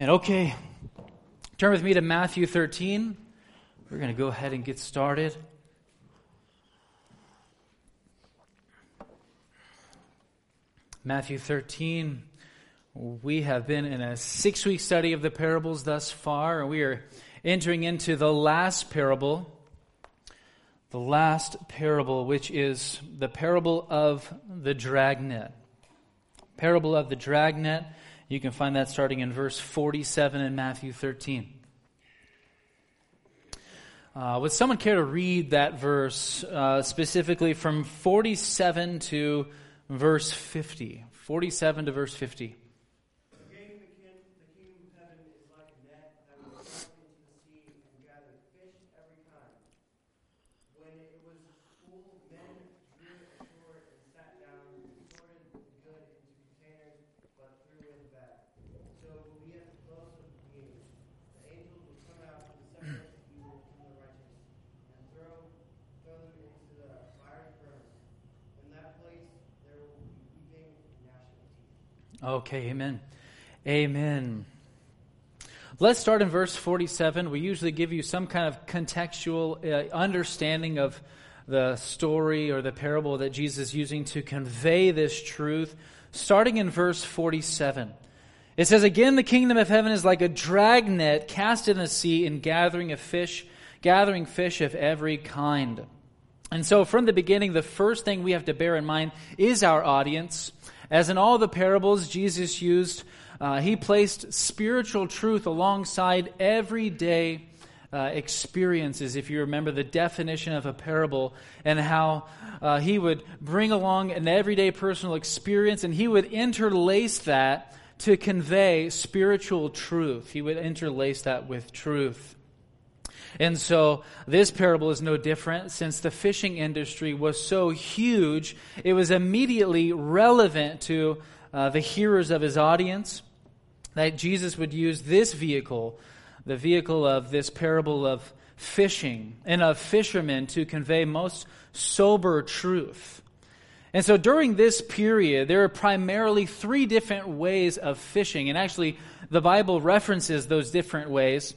And okay, turn with me to Matthew 13. We're going to go ahead and get started. Matthew 13. We have been in a six week study of the parables thus far, and we are entering into the last parable. The last parable, which is the parable of the dragnet. Parable of the dragnet. You can find that starting in verse 47 in Matthew 13. Uh, would someone care to read that verse uh, specifically from 47 to verse 50? 47 to verse 50. Okay, amen. Amen. Let's start in verse 47. We usually give you some kind of contextual uh, understanding of the story or the parable that Jesus is using to convey this truth. Starting in verse 47. It says, Again, the kingdom of heaven is like a dragnet cast in the sea and gathering a fish, gathering fish of every kind. And so, from the beginning, the first thing we have to bear in mind is our audience. As in all the parables Jesus used, uh, he placed spiritual truth alongside everyday uh, experiences. If you remember the definition of a parable and how uh, he would bring along an everyday personal experience and he would interlace that to convey spiritual truth. He would interlace that with truth. And so this parable is no different since the fishing industry was so huge, it was immediately relevant to uh, the hearers of his audience that Jesus would use this vehicle, the vehicle of this parable of fishing and of fishermen to convey most sober truth. And so during this period, there are primarily three different ways of fishing. And actually, the Bible references those different ways.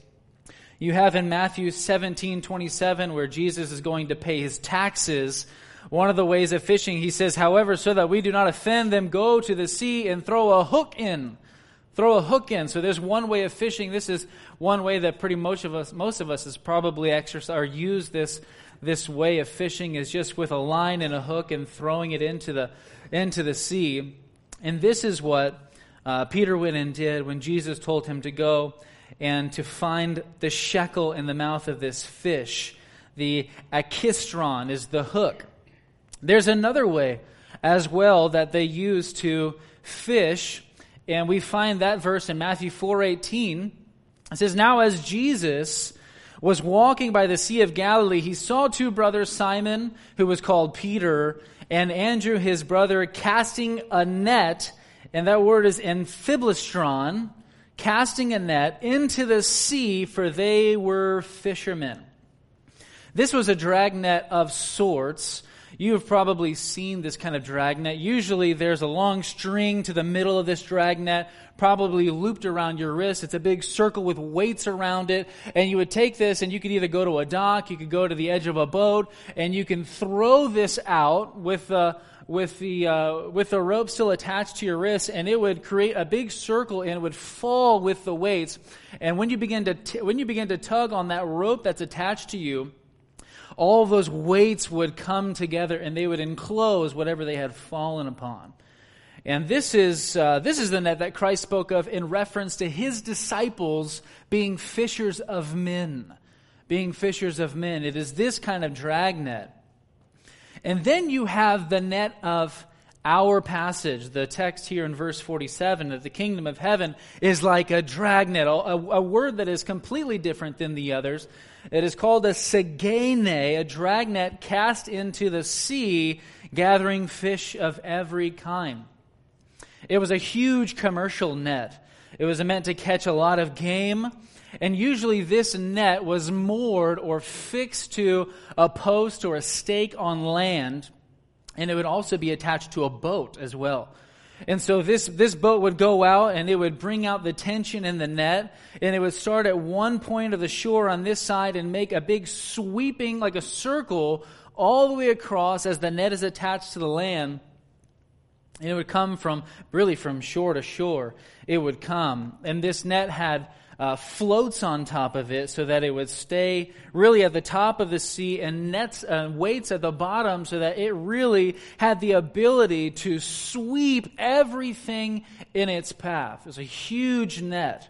You have in Matthew 17, 27, where Jesus is going to pay his taxes. One of the ways of fishing, he says, however, so that we do not offend them, go to the sea and throw a hook in. Throw a hook in. So there's one way of fishing. This is one way that pretty most of us, most of us is probably exercise or use this, this way of fishing is just with a line and a hook and throwing it into the, into the sea. And this is what uh, Peter went and did when Jesus told him to go and to find the shekel in the mouth of this fish. The ankistron is the hook. There's another way as well that they use to fish, and we find that verse in Matthew 4:18. It says, "Now as Jesus was walking by the Sea of Galilee, he saw two brothers, Simon, who was called Peter, and Andrew his brother, casting a net, and that word is amphiblestron, casting a net into the sea, for they were fishermen. This was a dragnet of sorts. You have probably seen this kind of dragnet. Usually there's a long string to the middle of this dragnet, probably looped around your wrist. It's a big circle with weights around it. And you would take this and you could either go to a dock, you could go to the edge of a boat, and you can throw this out with the with the uh, with the rope still attached to your wrist, and it would create a big circle and it would fall with the weights. And when you begin to t- when you begin to tug on that rope that's attached to you, all of those weights would come together and they would enclose whatever they had fallen upon. And this is uh, this is the net that Christ spoke of in reference to his disciples being fishers of men, being fishers of men. It is this kind of dragnet and then you have the net of our passage, the text here in verse 47, that the kingdom of heaven is like a dragnet, a, a word that is completely different than the others. It is called a sagene, a dragnet cast into the sea, gathering fish of every kind. It was a huge commercial net. It was meant to catch a lot of game. And usually this net was moored or fixed to a post or a stake on land, and it would also be attached to a boat as well. And so this, this boat would go out and it would bring out the tension in the net and it would start at one point of the shore on this side and make a big sweeping, like a circle all the way across as the net is attached to the land. And it would come from, really from shore to shore. It would come. And this net had uh, floats on top of it so that it would stay really at the top of the sea and nets uh, weights at the bottom so that it really had the ability to sweep everything in its path. It was a huge net.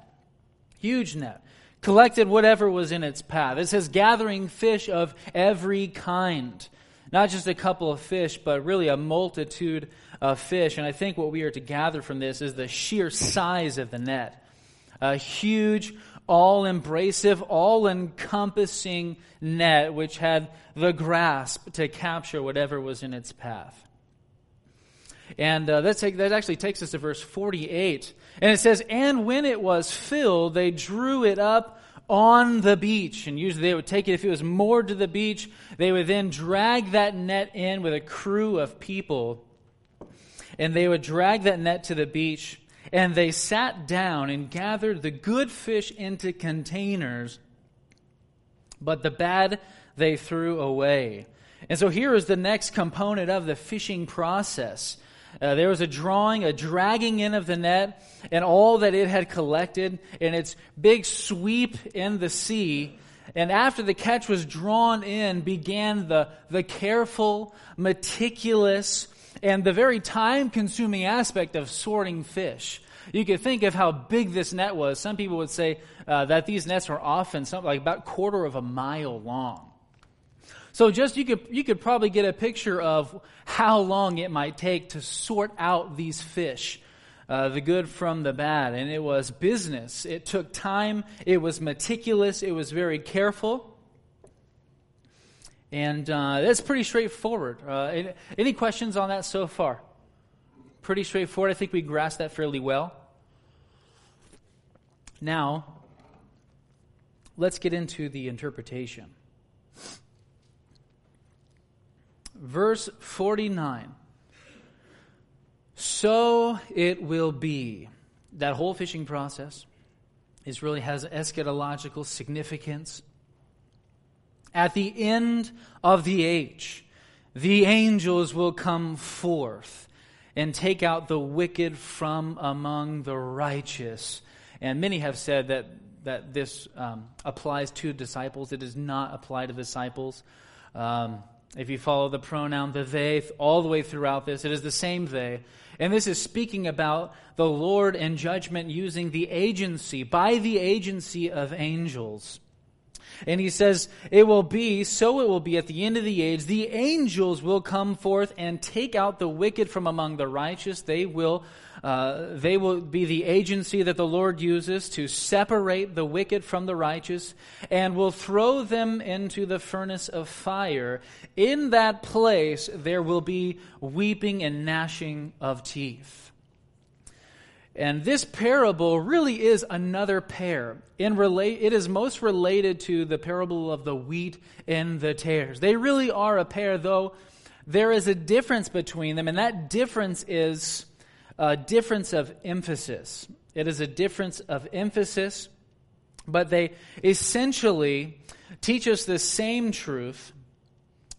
Huge net. Collected whatever was in its path. It says gathering fish of every kind. Not just a couple of fish, but really a multitude of fish. And I think what we are to gather from this is the sheer size of the net a huge, all embracive, all encompassing net which had the grasp to capture whatever was in its path. And uh, that, take, that actually takes us to verse 48. And it says, And when it was filled, they drew it up on the beach. And usually they would take it, if it was moored to the beach, they would then drag that net in with a crew of people. And they would drag that net to the beach. And they sat down and gathered the good fish into containers, but the bad they threw away. And so here is the next component of the fishing process. Uh, there was a drawing, a dragging in of the net, and all that it had collected in its big sweep in the sea. And after the catch was drawn in, began the, the careful, meticulous, and the very time consuming aspect of sorting fish. You could think of how big this net was. Some people would say uh, that these nets were often something like about quarter of a mile long. So just you could you could probably get a picture of how long it might take to sort out these fish, uh, the good from the bad. And it was business. It took time. It was meticulous. It was very careful. And uh, that's pretty straightforward. Uh, any questions on that so far? Pretty straightforward. I think we grasped that fairly well. Now, let's get into the interpretation. Verse 49. So it will be. That whole fishing process is really has eschatological significance. At the end of the age, the angels will come forth and take out the wicked from among the righteous. And many have said that, that this um, applies to disciples. It does not apply to disciples. Um, if you follow the pronoun the they all the way throughout this, it is the same they. And this is speaking about the Lord and judgment using the agency, by the agency of angels. And he says, It will be, so it will be at the end of the age. The angels will come forth and take out the wicked from among the righteous. They will, uh, they will be the agency that the Lord uses to separate the wicked from the righteous and will throw them into the furnace of fire. In that place, there will be weeping and gnashing of teeth. And this parable really is another pair. In relate, it is most related to the parable of the wheat and the tares. They really are a pair, though there is a difference between them, and that difference is a difference of emphasis. It is a difference of emphasis, but they essentially teach us the same truth.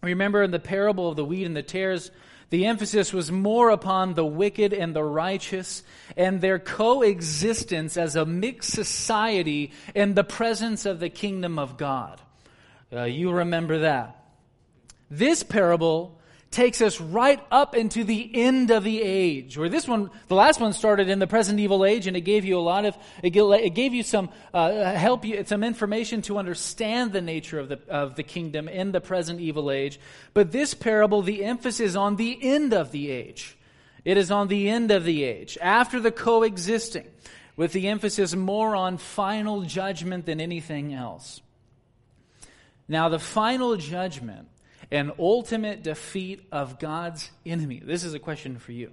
Remember in the parable of the wheat and the tares, the emphasis was more upon the wicked and the righteous and their coexistence as a mixed society in the presence of the kingdom of God. Uh, you remember that. This parable takes us right up into the end of the age. Where this one, the last one started in the present evil age, and it gave you a lot of, it gave you some uh, help, you some information to understand the nature of the of the kingdom in the present evil age. But this parable, the emphasis is on the end of the age. It is on the end of the age, after the coexisting, with the emphasis more on final judgment than anything else. Now, the final judgment an ultimate defeat of God's enemy? This is a question for you.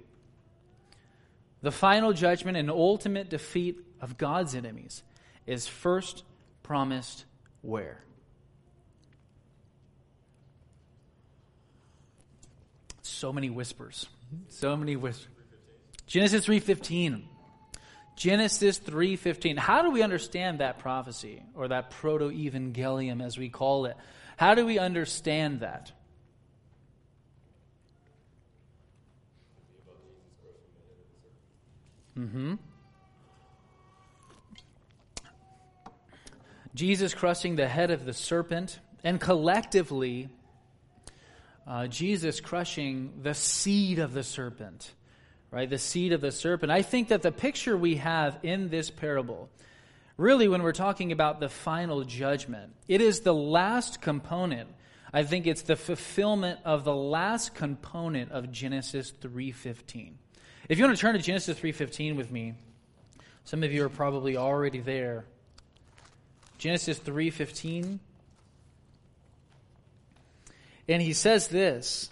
The final judgment and ultimate defeat of God's enemies is first promised where? So many whispers. So many whispers. Genesis 3:15. Genesis 3:15. How do we understand that prophecy or that proto-evangelium as we call it? How do we understand that? Mm-hmm. Jesus crushing the head of the serpent, and collectively, uh, Jesus crushing the seed of the serpent, right? The seed of the serpent. I think that the picture we have in this parable, really, when we're talking about the final judgment, it is the last component. I think it's the fulfillment of the last component of Genesis 3:15. If you want to turn to Genesis 3:15 with me, some of you are probably already there. Genesis 3:15 and he says this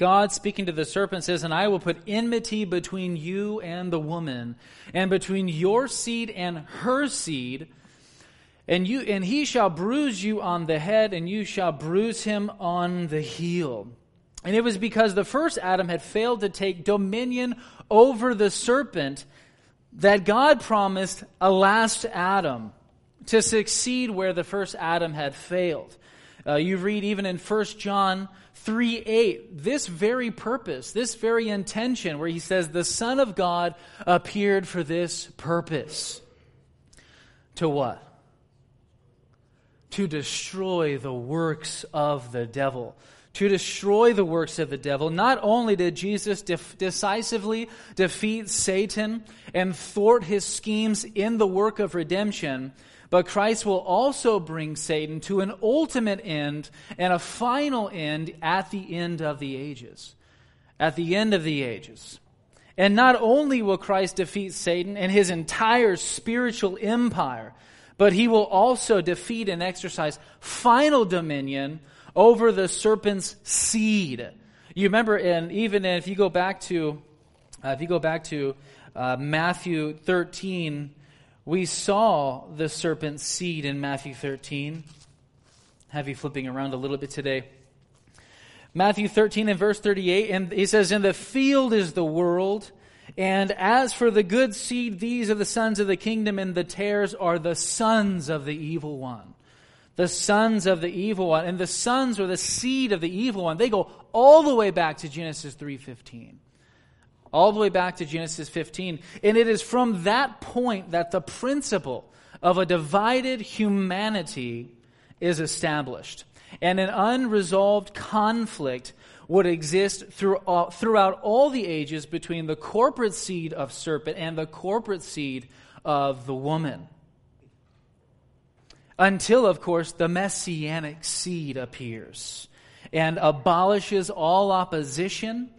God speaking to the serpent says, And I will put enmity between you and the woman, and between your seed and her seed. And, you, and he shall bruise you on the head, and you shall bruise him on the heel. And it was because the first Adam had failed to take dominion over the serpent that God promised a last Adam to succeed where the first Adam had failed. Uh, you read even in 1 John 3 8, this very purpose, this very intention, where he says, The Son of God appeared for this purpose. To what? To destroy the works of the devil to destroy the works of the devil. Not only did Jesus def- decisively defeat Satan and thwart his schemes in the work of redemption, but Christ will also bring Satan to an ultimate end and a final end at the end of the ages. At the end of the ages. And not only will Christ defeat Satan and his entire spiritual empire, but he will also defeat and exercise final dominion over the serpent's seed. You remember, and even if you go back to, uh, if you go back to uh, Matthew 13, we saw the serpent's seed in Matthew 13. Have you flipping around a little bit today? Matthew 13 and verse 38, and he says, In the field is the world, and as for the good seed, these are the sons of the kingdom, and the tares are the sons of the evil one. The sons of the evil one. And the sons or the seed of the evil one, they go all the way back to Genesis 3.15 all the way back to Genesis 15. And it is from that point that the principle of a divided humanity is established. And an unresolved conflict would exist uh, throughout all the ages between the corporate seed of serpent and the corporate seed of the woman. Until, of course, the messianic seed appears and abolishes all opposition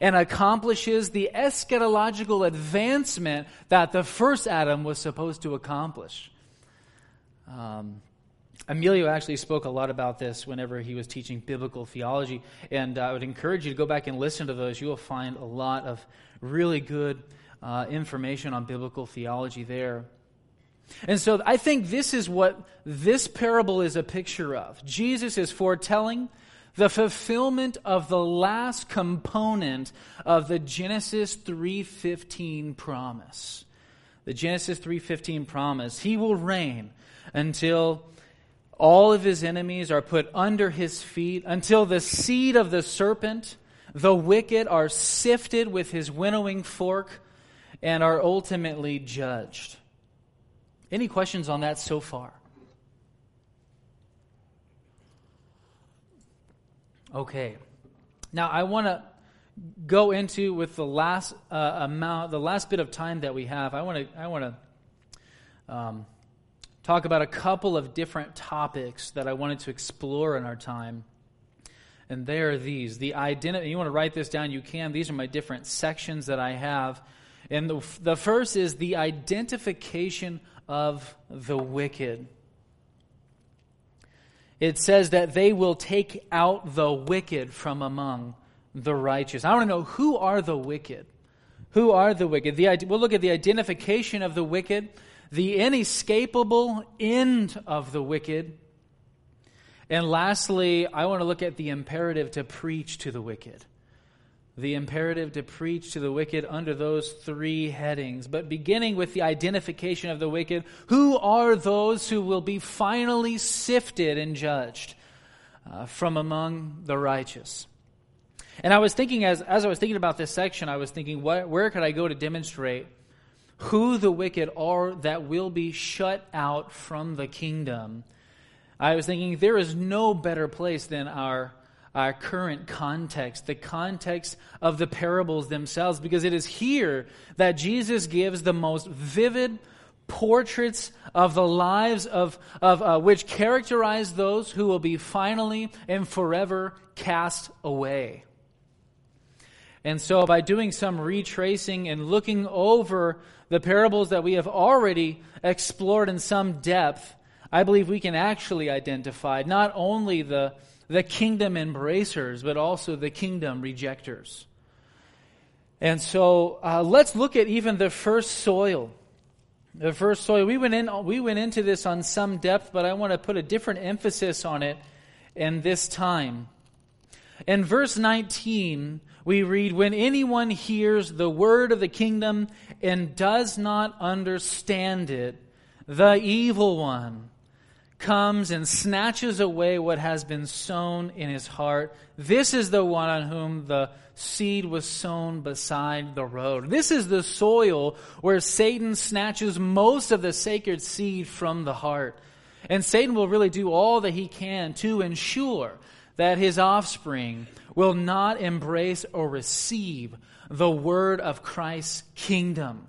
and accomplishes the eschatological advancement that the first Adam was supposed to accomplish. Um, Emilio actually spoke a lot about this whenever he was teaching biblical theology, and I would encourage you to go back and listen to those. You will find a lot of really good uh, information on biblical theology there. And so I think this is what this parable is a picture of. Jesus is foretelling the fulfillment of the last component of the Genesis 3:15 promise. The Genesis 3:15 promise, he will reign until all of his enemies are put under his feet, until the seed of the serpent, the wicked are sifted with his winnowing fork and are ultimately judged. Any questions on that so far? Okay. Now, I want to go into with the last uh, amount, the last bit of time that we have. I want to, I want to um, talk about a couple of different topics that I wanted to explore in our time. And they are these: the identity. You want to write this down? You can. These are my different sections that I have. And the, the first is the identification of the wicked it says that they will take out the wicked from among the righteous. I want to know who are the wicked? Who are the wicked? The, we'll look at the identification of the wicked, the inescapable end of the wicked. And lastly, I want to look at the imperative to preach to the wicked. The imperative to preach to the wicked under those three headings. But beginning with the identification of the wicked, who are those who will be finally sifted and judged uh, from among the righteous? And I was thinking, as, as I was thinking about this section, I was thinking, what, where could I go to demonstrate who the wicked are that will be shut out from the kingdom? I was thinking, there is no better place than our our current context, the context of the parables themselves, because it is here that Jesus gives the most vivid portraits of the lives of, of uh, which characterize those who will be finally and forever cast away. And so, by doing some retracing and looking over the parables that we have already explored in some depth, I believe we can actually identify not only the the kingdom embracers, but also the kingdom rejectors. And so uh, let's look at even the first soil. The first soil. We went in. We went into this on some depth, but I want to put a different emphasis on it in this time. In verse 19, we read, When anyone hears the word of the kingdom and does not understand it, the evil one comes and snatches away what has been sown in his heart. This is the one on whom the seed was sown beside the road. This is the soil where Satan snatches most of the sacred seed from the heart. And Satan will really do all that he can to ensure that his offspring will not embrace or receive the word of Christ's kingdom,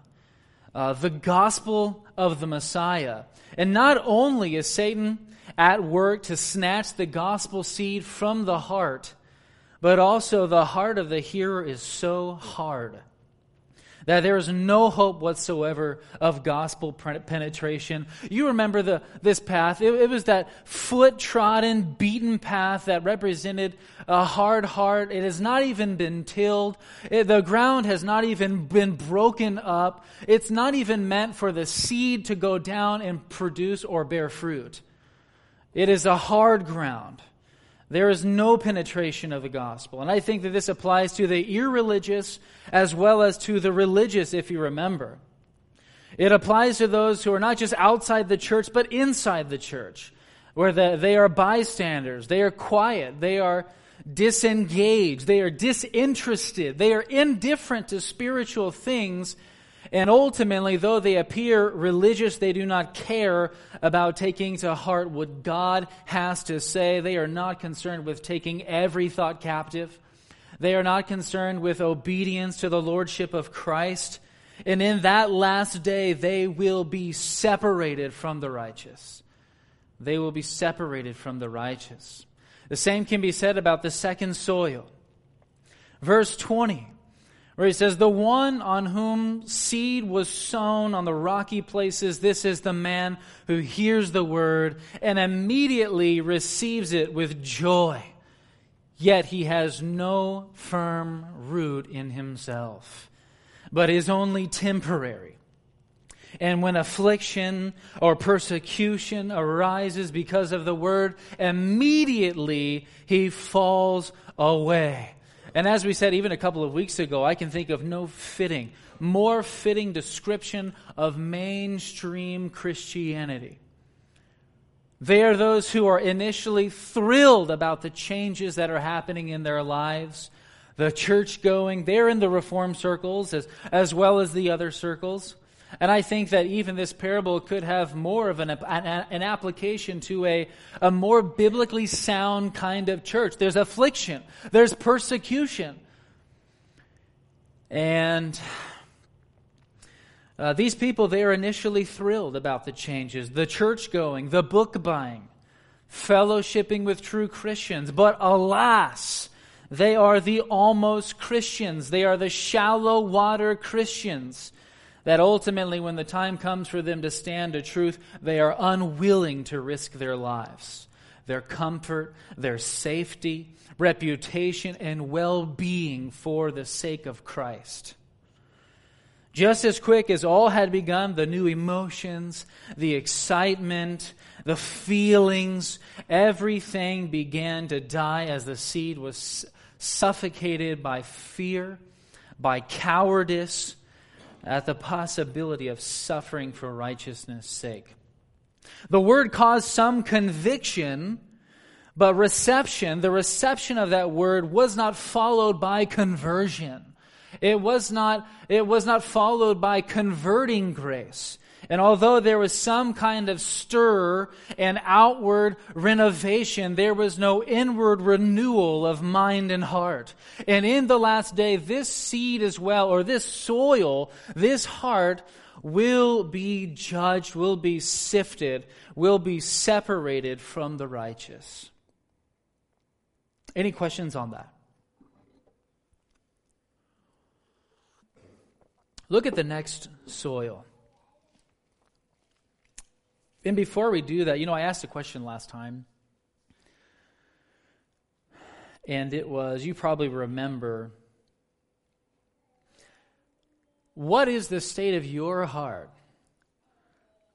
uh, the gospel of the Messiah. And not only is Satan at work to snatch the gospel seed from the heart, but also the heart of the hearer is so hard that there is no hope whatsoever of gospel penetration. You remember the, this path. It, it was that foot trodden, beaten path that represented a hard heart. It has not even been tilled. It, the ground has not even been broken up. It's not even meant for the seed to go down and produce or bear fruit. It is a hard ground. There is no penetration of the gospel. And I think that this applies to the irreligious as well as to the religious, if you remember. It applies to those who are not just outside the church, but inside the church, where the, they are bystanders, they are quiet, they are disengaged, they are disinterested, they are indifferent to spiritual things and ultimately, though they appear religious, they do not care about taking to heart what God has to say. They are not concerned with taking every thought captive. They are not concerned with obedience to the Lordship of Christ. And in that last day, they will be separated from the righteous. They will be separated from the righteous. The same can be said about the second soil. Verse 20 where he says, The one on whom seed was sown on the rocky places, this is the man who hears the word and immediately receives it with joy. Yet he has no firm root in himself, but is only temporary. And when affliction or persecution arises because of the word, immediately he falls away. And as we said even a couple of weeks ago, I can think of no fitting, more fitting description of mainstream Christianity. They are those who are initially thrilled about the changes that are happening in their lives, the church going. They're in the reform circles as, as well as the other circles. And I think that even this parable could have more of an, an, an, application to a, a more biblically sound kind of church. There's affliction, there's persecution. And uh, these people, they are initially thrilled about the changes the church going, the book buying, fellowshipping with true Christians. But alas, they are the almost Christians, they are the shallow water Christians that ultimately, when the time comes for them to stand to truth, they are unwilling to risk their lives, their comfort, their safety, reputation, and well being for the sake of Christ. Just as quick as all had begun, the new emotions, the excitement, the feelings, everything began to die as the seed was suffocated by fear, by cowardice, at the possibility of suffering for righteousness' sake. The word caused some conviction, but reception, the reception of that word was not followed by conversion. It was not, it was not followed by converting grace. And although there was some kind of stir and outward renovation, there was no inward renewal of mind and heart. And in the last day, this seed as well, or this soil, this heart, will be judged, will be sifted, will be separated from the righteous. Any questions on that? Look at the next soil. And before we do that, you know, I asked a question last time. And it was, you probably remember, what is the state of your heart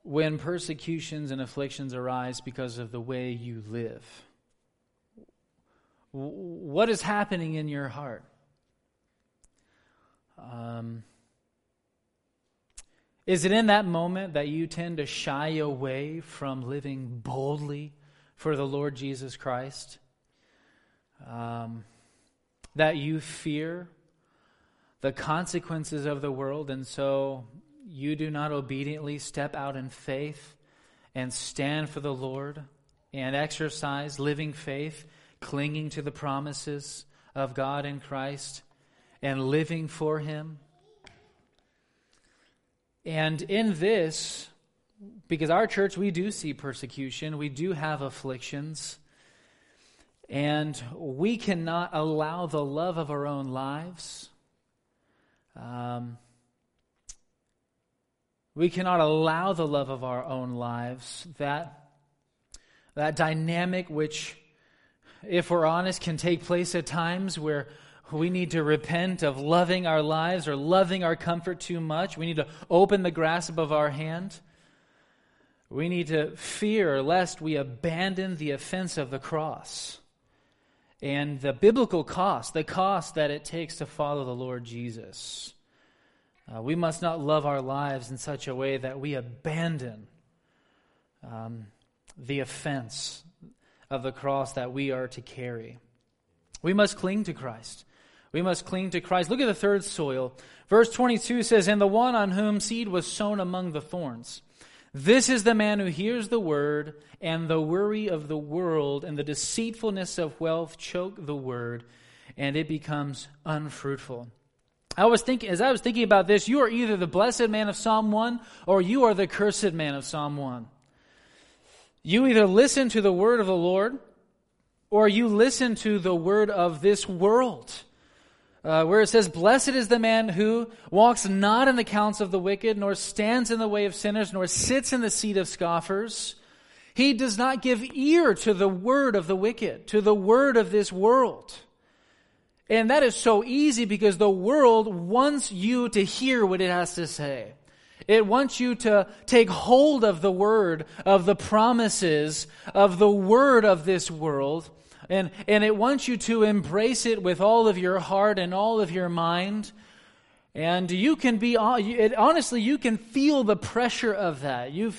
when persecutions and afflictions arise because of the way you live? What is happening in your heart? Um, is it in that moment that you tend to shy away from living boldly for the Lord Jesus Christ? Um, that you fear the consequences of the world, and so you do not obediently step out in faith and stand for the Lord and exercise living faith, clinging to the promises of God in Christ and living for Him? And in this, because our church, we do see persecution, we do have afflictions, and we cannot allow the love of our own lives. Um, we cannot allow the love of our own lives, that, that dynamic which, if we're honest, can take place at times where we need to repent of loving our lives or loving our comfort too much. We need to open the grasp of our hand. We need to fear lest we abandon the offense of the cross and the biblical cost, the cost that it takes to follow the Lord Jesus. Uh, we must not love our lives in such a way that we abandon um, the offense of the cross that we are to carry. We must cling to Christ. We must cling to Christ. Look at the third soil. Verse 22 says, And the one on whom seed was sown among the thorns. This is the man who hears the word, and the worry of the world and the deceitfulness of wealth choke the word, and it becomes unfruitful. I was thinking, as I was thinking about this, you are either the blessed man of Psalm 1 or you are the cursed man of Psalm 1. You either listen to the word of the Lord or you listen to the word of this world uh, where it says, Blessed is the man who walks not in the counts of the wicked, nor stands in the way of sinners, nor sits in the seat of scoffers. He does not give ear to the word of the wicked, to the word of this world. And that is so easy because the world wants you to hear what it has to say. It wants you to take hold of the word, of the promises, of the word of this world and, and it wants you to embrace it with all of your heart and all of your mind. And you can be, honestly, you can feel the pressure of that. You,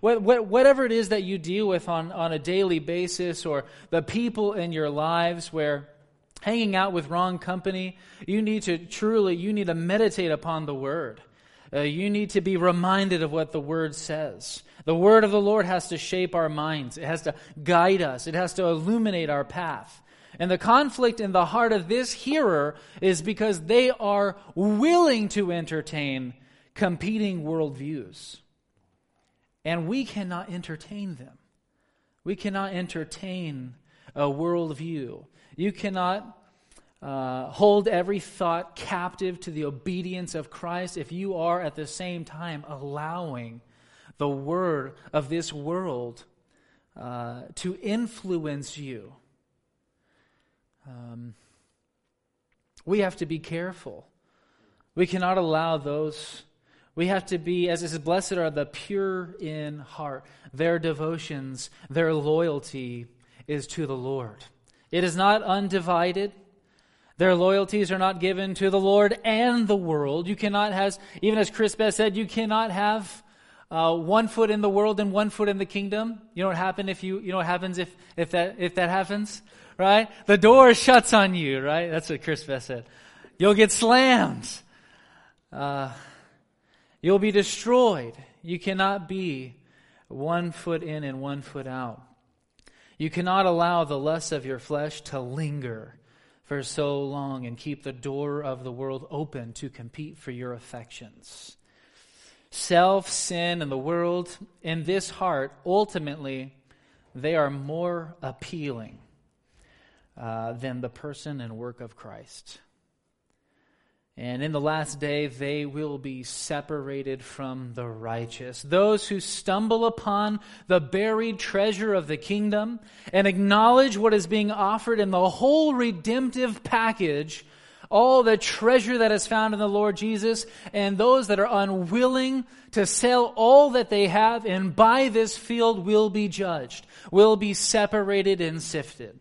whatever it is that you deal with on, on a daily basis, or the people in your lives where hanging out with wrong company, you need to truly, you need to meditate upon the Word. Uh, you need to be reminded of what the Word says. The word of the Lord has to shape our minds, it has to guide us, it has to illuminate our path. And the conflict in the heart of this hearer is because they are willing to entertain competing worldviews. And we cannot entertain them. We cannot entertain a worldview. You cannot uh, hold every thought captive to the obedience of Christ if you are at the same time allowing the word of this world uh, to influence you. Um, we have to be careful. We cannot allow those. We have to be, as it says, blessed are the pure in heart. Their devotions, their loyalty is to the Lord. It is not undivided. Their loyalties are not given to the Lord and the world. You cannot have, even as Chris Best said, you cannot have uh, one foot in the world and one foot in the kingdom. You know what happen if you, you know what happens if, if that, if that happens? Right? The door shuts on you, right? That's what Chris Best said. You'll get slammed. Uh, you'll be destroyed. You cannot be one foot in and one foot out. You cannot allow the lusts of your flesh to linger for so long and keep the door of the world open to compete for your affections. Self, sin, and the world in this heart, ultimately, they are more appealing uh, than the person and work of Christ. And in the last day, they will be separated from the righteous. Those who stumble upon the buried treasure of the kingdom and acknowledge what is being offered in the whole redemptive package, all the treasure that is found in the Lord Jesus, and those that are unwilling to sell all that they have and buy this field will be judged, will be separated and sifted.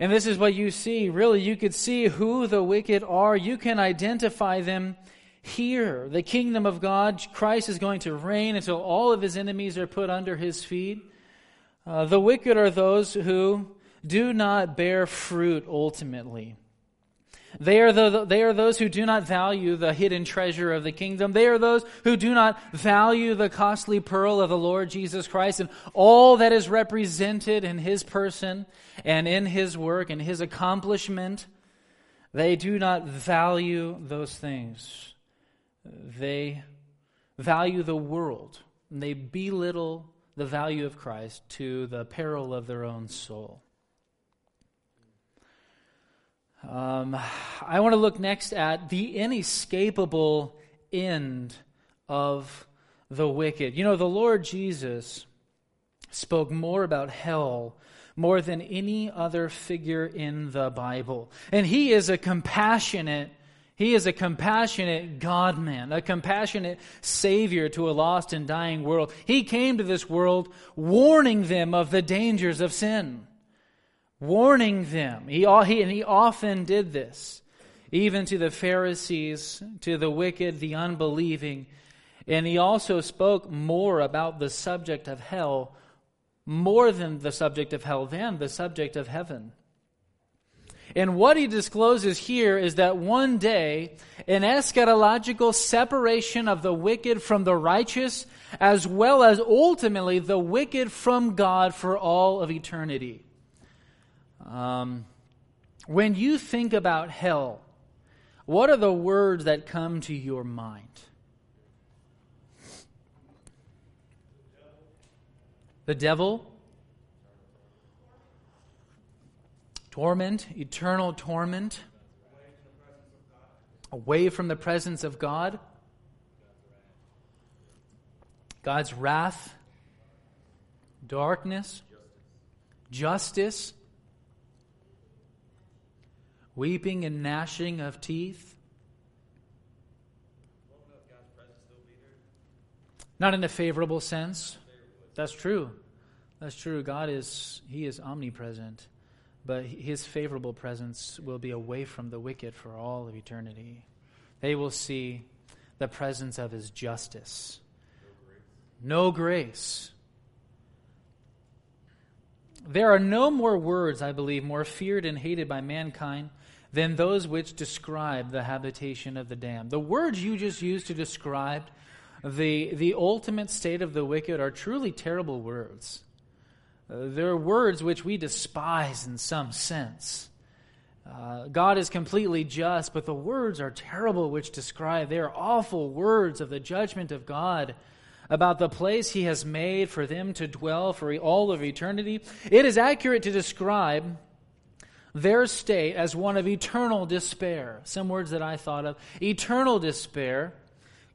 And this is what you see. Really, you could see who the wicked are. You can identify them here. The kingdom of God, Christ is going to reign until all of his enemies are put under his feet. Uh, the wicked are those who do not bear fruit ultimately. They are, the, they are those who do not value the hidden treasure of the kingdom. They are those who do not value the costly pearl of the Lord Jesus Christ and all that is represented in his person and in his work and his accomplishment. They do not value those things. They value the world. And they belittle the value of Christ to the peril of their own soul. Um, I want to look next at the inescapable end of the wicked. You know, the Lord Jesus spoke more about hell more than any other figure in the Bible. And he is a compassionate he is a compassionate God man, a compassionate Savior to a lost and dying world. He came to this world warning them of the dangers of sin warning them. He, he, and he often did this, even to the Pharisees, to the wicked, the unbelieving. And he also spoke more about the subject of hell, more than the subject of hell, than the subject of heaven. And what he discloses here is that one day, an eschatological separation of the wicked from the righteous, as well as ultimately the wicked from God for all of eternity. Um, when you think about hell, what are the words that come to your mind? The devil? Torment, eternal torment. Away from the presence of God. God's wrath. Darkness. Justice weeping and gnashing of teeth. Not in a favorable sense. That's true. That's true. God is He is omnipresent, but His favorable presence will be away from the wicked for all of eternity. They will see the presence of His justice. No grace. There are no more words, I believe, more feared and hated by mankind than those which describe the habitation of the damned. The words you just used to describe the, the ultimate state of the wicked are truly terrible words. Uh, they're words which we despise in some sense. Uh, God is completely just, but the words are terrible which describe. They are awful words of the judgment of God about the place He has made for them to dwell for all of eternity. It is accurate to describe their state as one of eternal despair. Some words that I thought of eternal despair,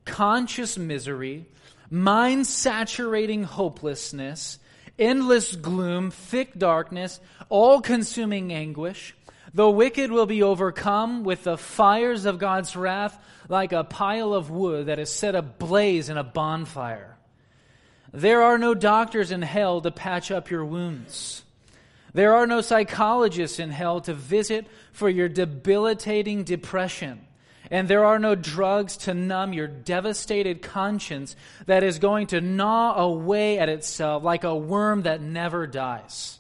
conscious misery, mind saturating hopelessness, endless gloom, thick darkness, all consuming anguish. The wicked will be overcome with the fires of God's wrath like a pile of wood that is set ablaze in a bonfire. There are no doctors in hell to patch up your wounds. There are no psychologists in hell to visit for your debilitating depression. And there are no drugs to numb your devastated conscience that is going to gnaw away at itself like a worm that never dies.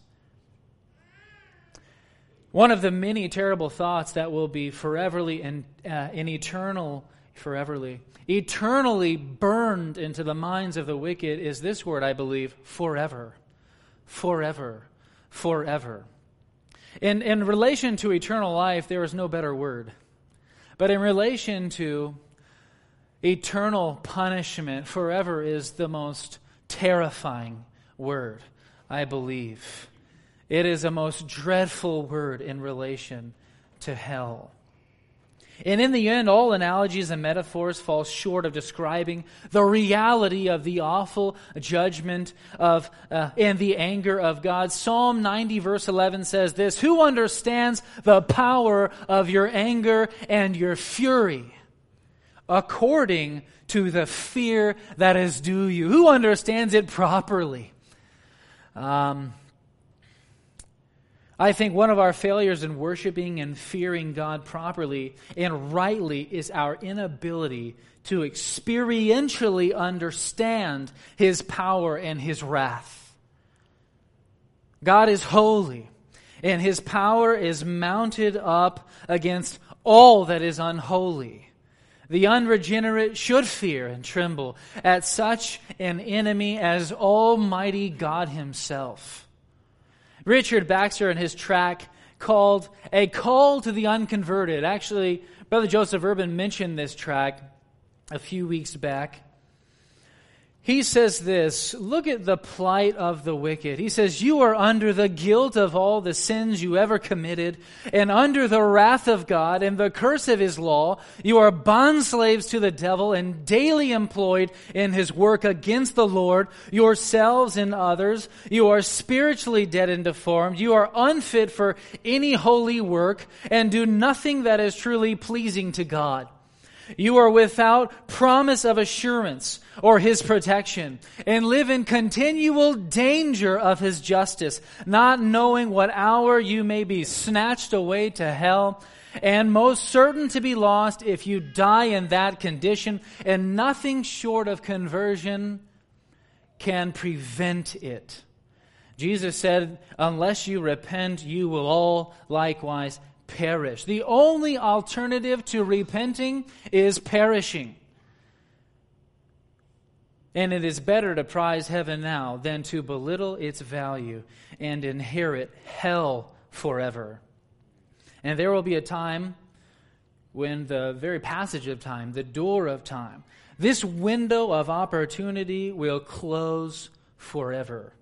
One of the many terrible thoughts that will be foreverly and uh, in eternal, foreverly, eternally burned into the minds of the wicked is this word, I believe, forever. Forever. Forever. In, in relation to eternal life, there is no better word. But in relation to eternal punishment, forever is the most terrifying word, I believe. It is a most dreadful word in relation to hell. And in the end, all analogies and metaphors fall short of describing the reality of the awful judgment of uh, and the anger of God. Psalm 90 verse 11 says this, Who understands the power of your anger and your fury? According to the fear that is due you. Who understands it properly? Um, I think one of our failures in worshiping and fearing God properly and rightly is our inability to experientially understand His power and His wrath. God is holy, and His power is mounted up against all that is unholy. The unregenerate should fear and tremble at such an enemy as Almighty God Himself. Richard Baxter in his track called A Call to the Unconverted. Actually, Brother Joseph Urban mentioned this track a few weeks back. He says this Look at the plight of the wicked. He says, You are under the guilt of all the sins you ever committed, and under the wrath of God and the curse of his law. You are bondslaves to the devil and daily employed in his work against the Lord, yourselves and others. You are spiritually dead and deformed. You are unfit for any holy work, and do nothing that is truly pleasing to God. You are without promise of assurance or his protection and live in continual danger of his justice, not knowing what hour you may be snatched away to hell and most certain to be lost if you die in that condition and nothing short of conversion can prevent it. Jesus said, unless you repent, you will all likewise perish. The only alternative to repenting is perishing. And it is better to prize heaven now than to belittle its value and inherit hell forever. And there will be a time when the very passage of time, the door of time, this window of opportunity will close forever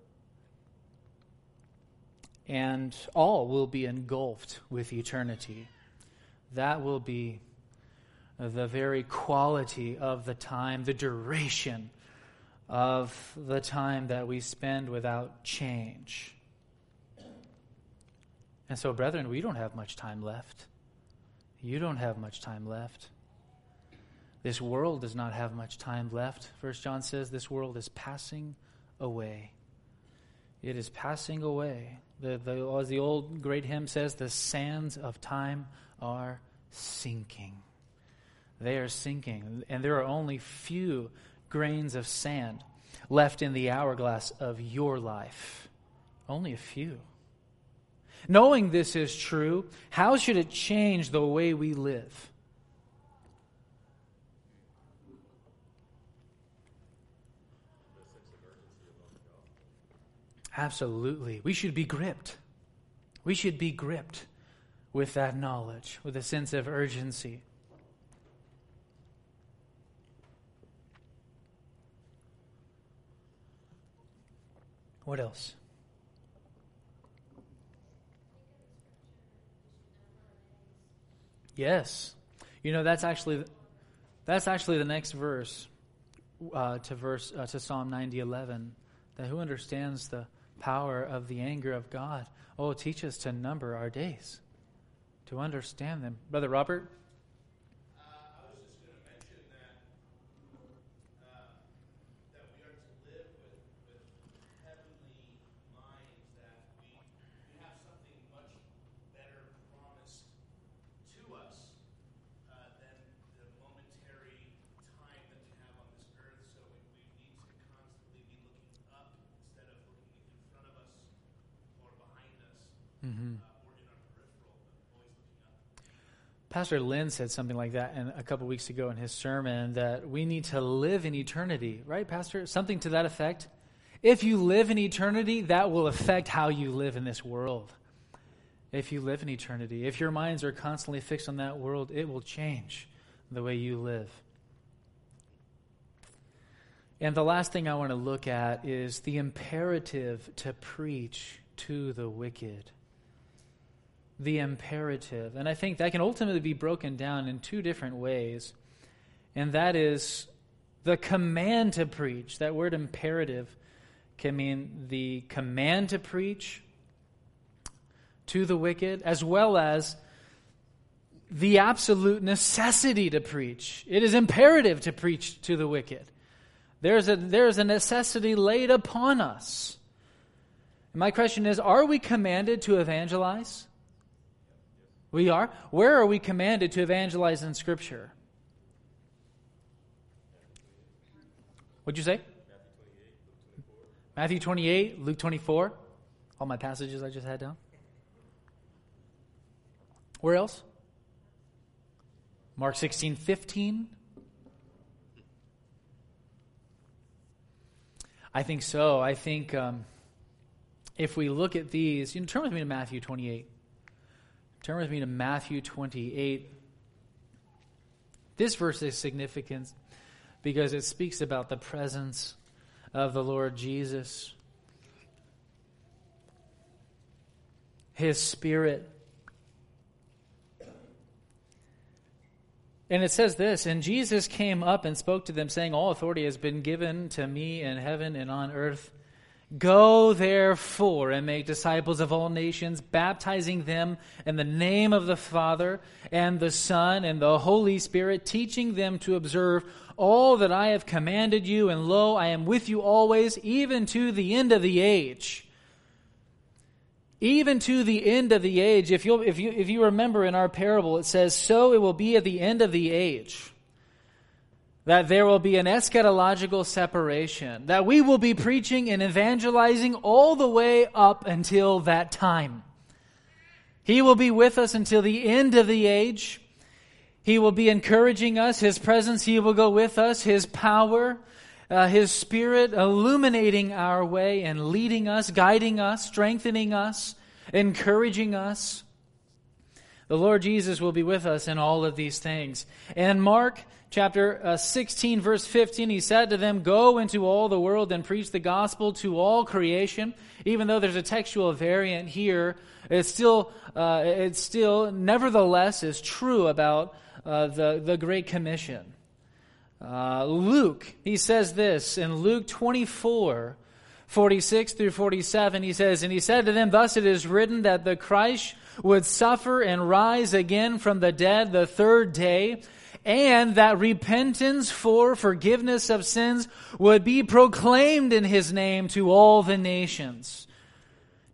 and all will be engulfed with eternity. That will be the very quality of the time, the duration of the time that we spend without change. And so, brethren, we don't have much time left. You don't have much time left. This world does not have much time left. First John says this world is passing away. It is passing away. The, the, as the old great hymn says, the sands of time are sinking. They are sinking. And there are only few grains of sand left in the hourglass of your life. Only a few. Knowing this is true, how should it change the way we live? Absolutely. We should be gripped. We should be gripped with that knowledge, with a sense of urgency. What else? Yes. You know that's actually that's actually the next verse uh, to verse uh, to Psalm 90:11 that who understands the power of the anger of God. Oh, teach us to number our days, to understand them. Brother Robert? Pastor Lynn said something like that in, a couple weeks ago in his sermon that we need to live in eternity, right, Pastor? Something to that effect. If you live in eternity, that will affect how you live in this world. If you live in eternity, if your minds are constantly fixed on that world, it will change the way you live. And the last thing I want to look at is the imperative to preach to the wicked the imperative. And I think that can ultimately be broken down in two different ways. And that is the command to preach. That word imperative can mean the command to preach to the wicked, as well as the absolute necessity to preach. It is imperative to preach to the wicked. There's a, there's a necessity laid upon us. My question is are we commanded to evangelize? We are. Where are we commanded to evangelize in Scripture? What'd you say? Matthew 28, Luke 24. All my passages I just had down. Where else? Mark 16, 15. I think so. I think um, if we look at these, you know, turn with me to Matthew 28. Turn with me to Matthew 28. This verse is significant because it speaks about the presence of the Lord Jesus, His Spirit. And it says this And Jesus came up and spoke to them, saying, All authority has been given to me in heaven and on earth. Go therefore and make disciples of all nations, baptizing them in the name of the Father and the Son and the Holy Spirit, teaching them to observe all that I have commanded you. And lo, I am with you always, even to the end of the age. Even to the end of the age. If, you if, you, if you remember in our parable, it says, So it will be at the end of the age that there will be an eschatological separation, that we will be preaching and evangelizing all the way up until that time. He will be with us until the end of the age. He will be encouraging us, His presence, He will go with us, His power, uh, His Spirit illuminating our way and leading us, guiding us, strengthening us, encouraging us. The Lord Jesus will be with us in all of these things. And Mark chapter uh, 16, verse 15, he said to them, Go into all the world and preach the gospel to all creation. Even though there's a textual variant here, it's still, uh, it's still nevertheless is true about uh, the, the Great Commission. Uh, Luke, he says this in Luke 24, 46 through 47, he says, And he said to them, Thus it is written that the Christ would suffer and rise again from the dead the third day, and that repentance for forgiveness of sins would be proclaimed in his name to all the nations.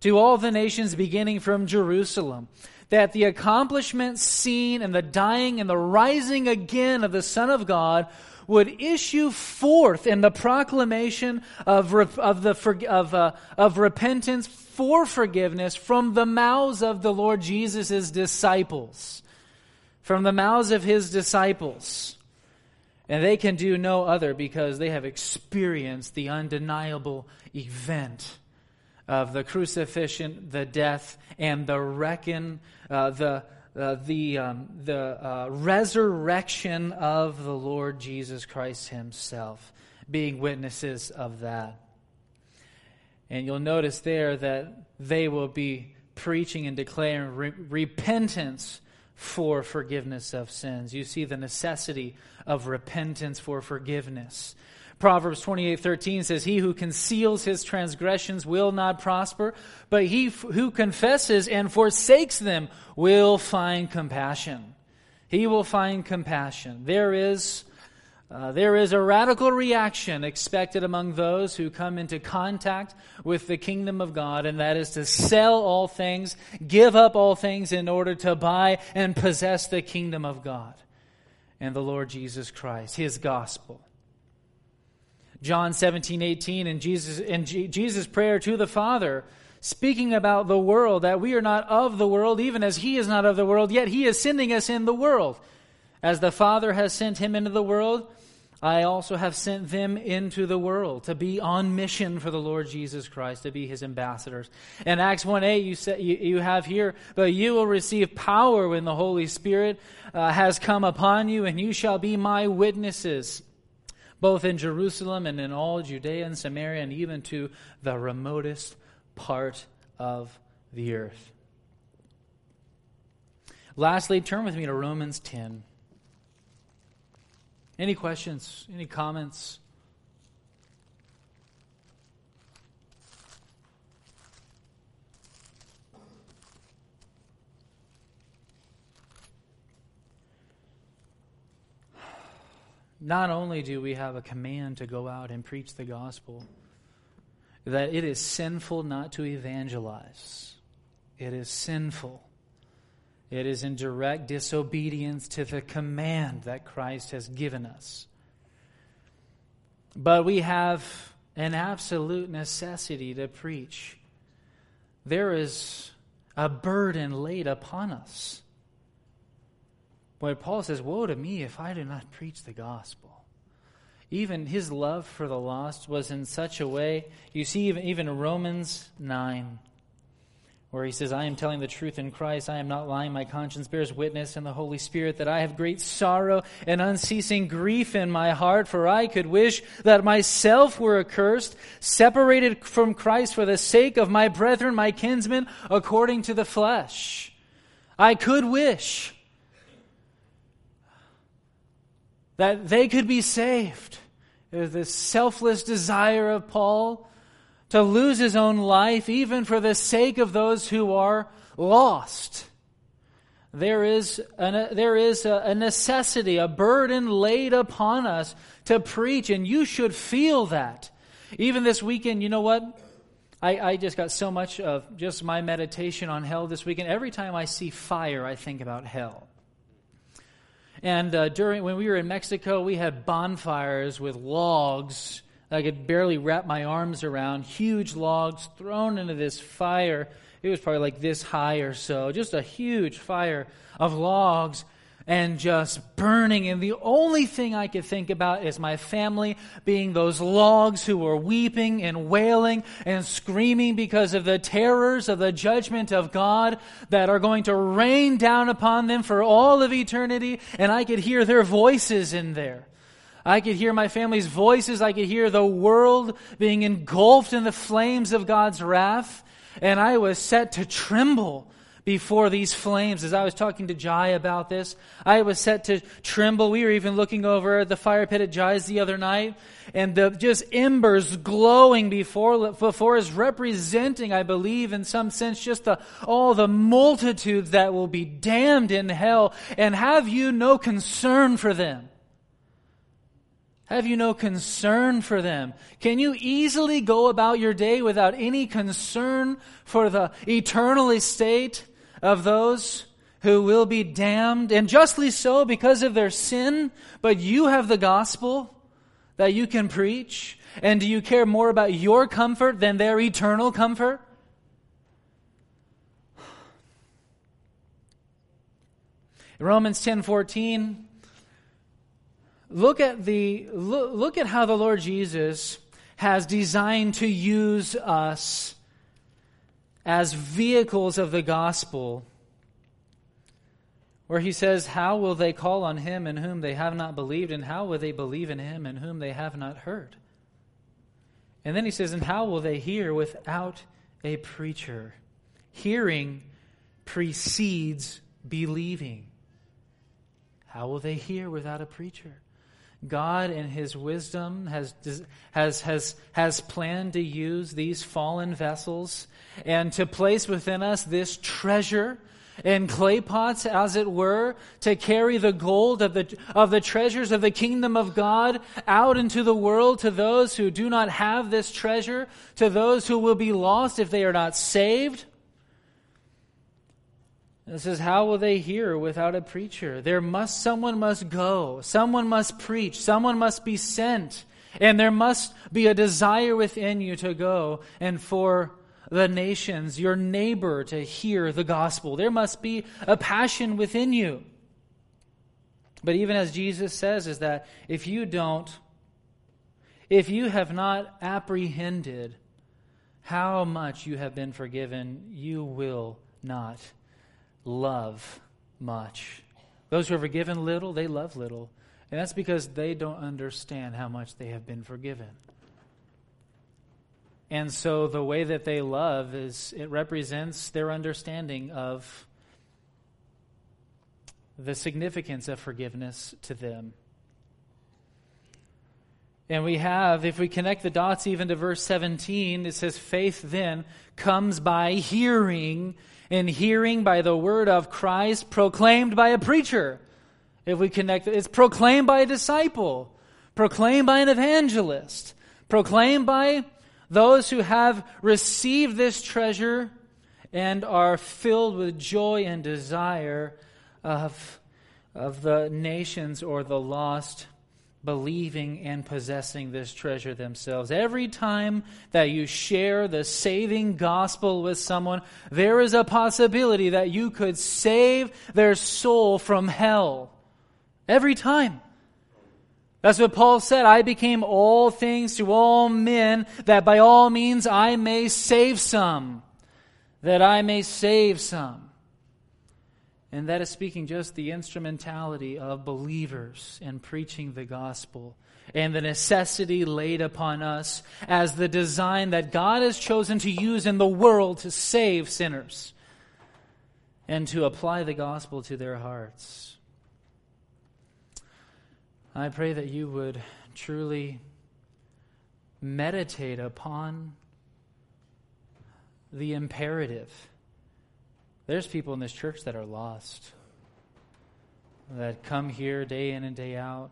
To all the nations beginning from Jerusalem. That the accomplishment seen and the dying and the rising again of the Son of God would issue forth in the proclamation of, of, the, of, uh, of repentance for forgiveness from the mouths of the Lord Jesus' disciples. From the mouths of his disciples. And they can do no other because they have experienced the undeniable event of the crucifixion, the death, and the reckon, uh, the uh, the, um, the uh, resurrection of the Lord Jesus Christ Himself, being witnesses of that. And you'll notice there that they will be preaching and declaring re- repentance for forgiveness of sins. You see the necessity of repentance for forgiveness. Proverbs 28:13 says he who conceals his transgressions will not prosper, but he f- who confesses and forsakes them will find compassion. He will find compassion. There is uh, there is a radical reaction expected among those who come into contact with the kingdom of God, and that is to sell all things, give up all things in order to buy and possess the kingdom of God and the Lord Jesus Christ, His gospel. John 17, 18, and Jesus, and G- Jesus' prayer to the Father speaking about the world, that we are not of the world, even as He is not of the world, yet He is sending us in the world. As the Father has sent Him into the world, I also have sent them into the world to be on mission for the Lord Jesus Christ, to be his ambassadors. In Acts 1 8, you, you, you have here, but you will receive power when the Holy Spirit uh, has come upon you, and you shall be my witnesses, both in Jerusalem and in all Judea and Samaria, and even to the remotest part of the earth. Lastly, turn with me to Romans 10. Any questions? Any comments? Not only do we have a command to go out and preach the gospel, that it is sinful not to evangelize. It is sinful it is in direct disobedience to the command that Christ has given us. But we have an absolute necessity to preach. There is a burden laid upon us. When Paul says, Woe to me if I do not preach the gospel. Even his love for the lost was in such a way. You see, even, even Romans 9 where he says, I am telling the truth in Christ. I am not lying. My conscience bears witness in the Holy Spirit that I have great sorrow and unceasing grief in my heart, for I could wish that myself were accursed, separated from Christ for the sake of my brethren, my kinsmen, according to the flesh. I could wish that they could be saved. This selfless desire of Paul to lose his own life even for the sake of those who are lost. There is, there is a necessity, a burden laid upon us to preach, and you should feel that. Even this weekend, you know what? I, I just got so much of just my meditation on hell this weekend. Every time I see fire, I think about hell. And uh, during when we were in Mexico, we had bonfires with logs I could barely wrap my arms around. Huge logs thrown into this fire. It was probably like this high or so. Just a huge fire of logs and just burning. And the only thing I could think about is my family being those logs who were weeping and wailing and screaming because of the terrors of the judgment of God that are going to rain down upon them for all of eternity. And I could hear their voices in there. I could hear my family's voices. I could hear the world being engulfed in the flames of God's wrath. And I was set to tremble before these flames. As I was talking to Jai about this, I was set to tremble. We were even looking over the fire pit at Jai's the other night, and the just embers glowing before, before us, representing, I believe, in some sense, just the, all the multitudes that will be damned in hell. And have you no concern for them? Have you no concern for them? Can you easily go about your day without any concern for the eternal estate of those who will be damned, and justly so because of their sin, but you have the gospel that you can preach? And do you care more about your comfort than their eternal comfort? Romans 10:14 look at the look, look at how the Lord Jesus has designed to use us as vehicles of the gospel where he says, How will they call on him in whom they have not believed, and how will they believe in him in whom they have not heard? And then he says, And how will they hear without a preacher? Hearing precedes believing. How will they hear without a preacher? God, in His wisdom, has, has, has, has planned to use these fallen vessels and to place within us this treasure in clay pots, as it were, to carry the gold of the, of the treasures of the kingdom of God out into the world to those who do not have this treasure, to those who will be lost if they are not saved. It says, How will they hear without a preacher? There must, someone must go. Someone must preach. Someone must be sent. And there must be a desire within you to go and for the nations, your neighbor, to hear the gospel. There must be a passion within you. But even as Jesus says, is that if you don't, if you have not apprehended how much you have been forgiven, you will not love much. Those who are forgiven little, they love little. And that's because they don't understand how much they have been forgiven. And so the way that they love is it represents their understanding of the significance of forgiveness to them. And we have, if we connect the dots even to verse 17, it says, faith then comes by hearing, and hearing by the word of Christ proclaimed by a preacher. If we connect, it's proclaimed by a disciple, proclaimed by an evangelist, proclaimed by those who have received this treasure and are filled with joy and desire of, of the nations or the lost believing and possessing this treasure themselves. Every time that you share the saving gospel with someone, there is a possibility that you could save their soul from hell. Every time. That's what Paul said. I became all things to all men that by all means I may save some. That I may save some. And that is speaking just the instrumentality of believers in preaching the gospel and the necessity laid upon us as the design that God has chosen to use in the world to save sinners and to apply the gospel to their hearts. I pray that you would truly meditate upon the imperative there's people in this church that are lost, that come here day in and day out,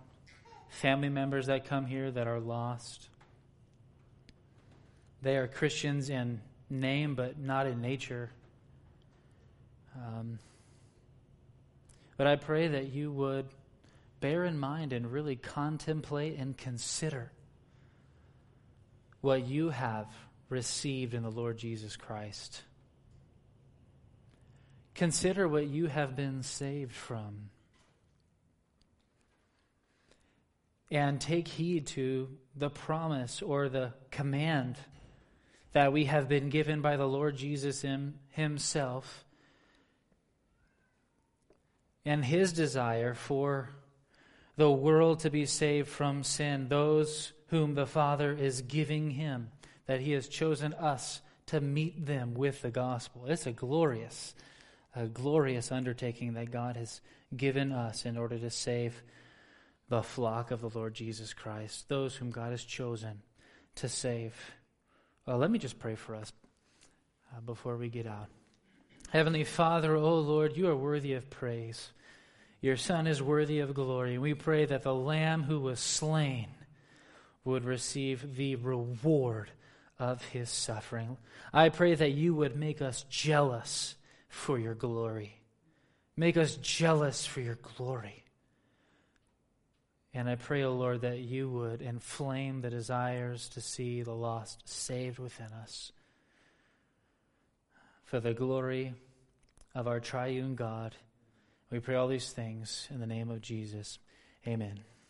family members that come here that are lost. They are Christians in name, but not in nature. Um, but I pray that you would bear in mind and really contemplate and consider what you have received in the Lord Jesus Christ. Consider what you have been saved from. And take heed to the promise or the command that we have been given by the Lord Jesus Himself and His desire for the world to be saved from sin, those whom the Father is giving Him, that He has chosen us to meet them with the gospel. It's a glorious a glorious undertaking that God has given us in order to save the flock of the Lord Jesus Christ, those whom God has chosen to save. Well, let me just pray for us uh, before we get out. Heavenly Father, O oh Lord, you are worthy of praise. Your Son is worthy of glory. We pray that the Lamb who was slain would receive the reward of his suffering. I pray that you would make us jealous for your glory. Make us jealous for your glory. And I pray, O oh Lord, that you would inflame the desires to see the lost saved within us. For the glory of our triune God, we pray all these things in the name of Jesus. Amen.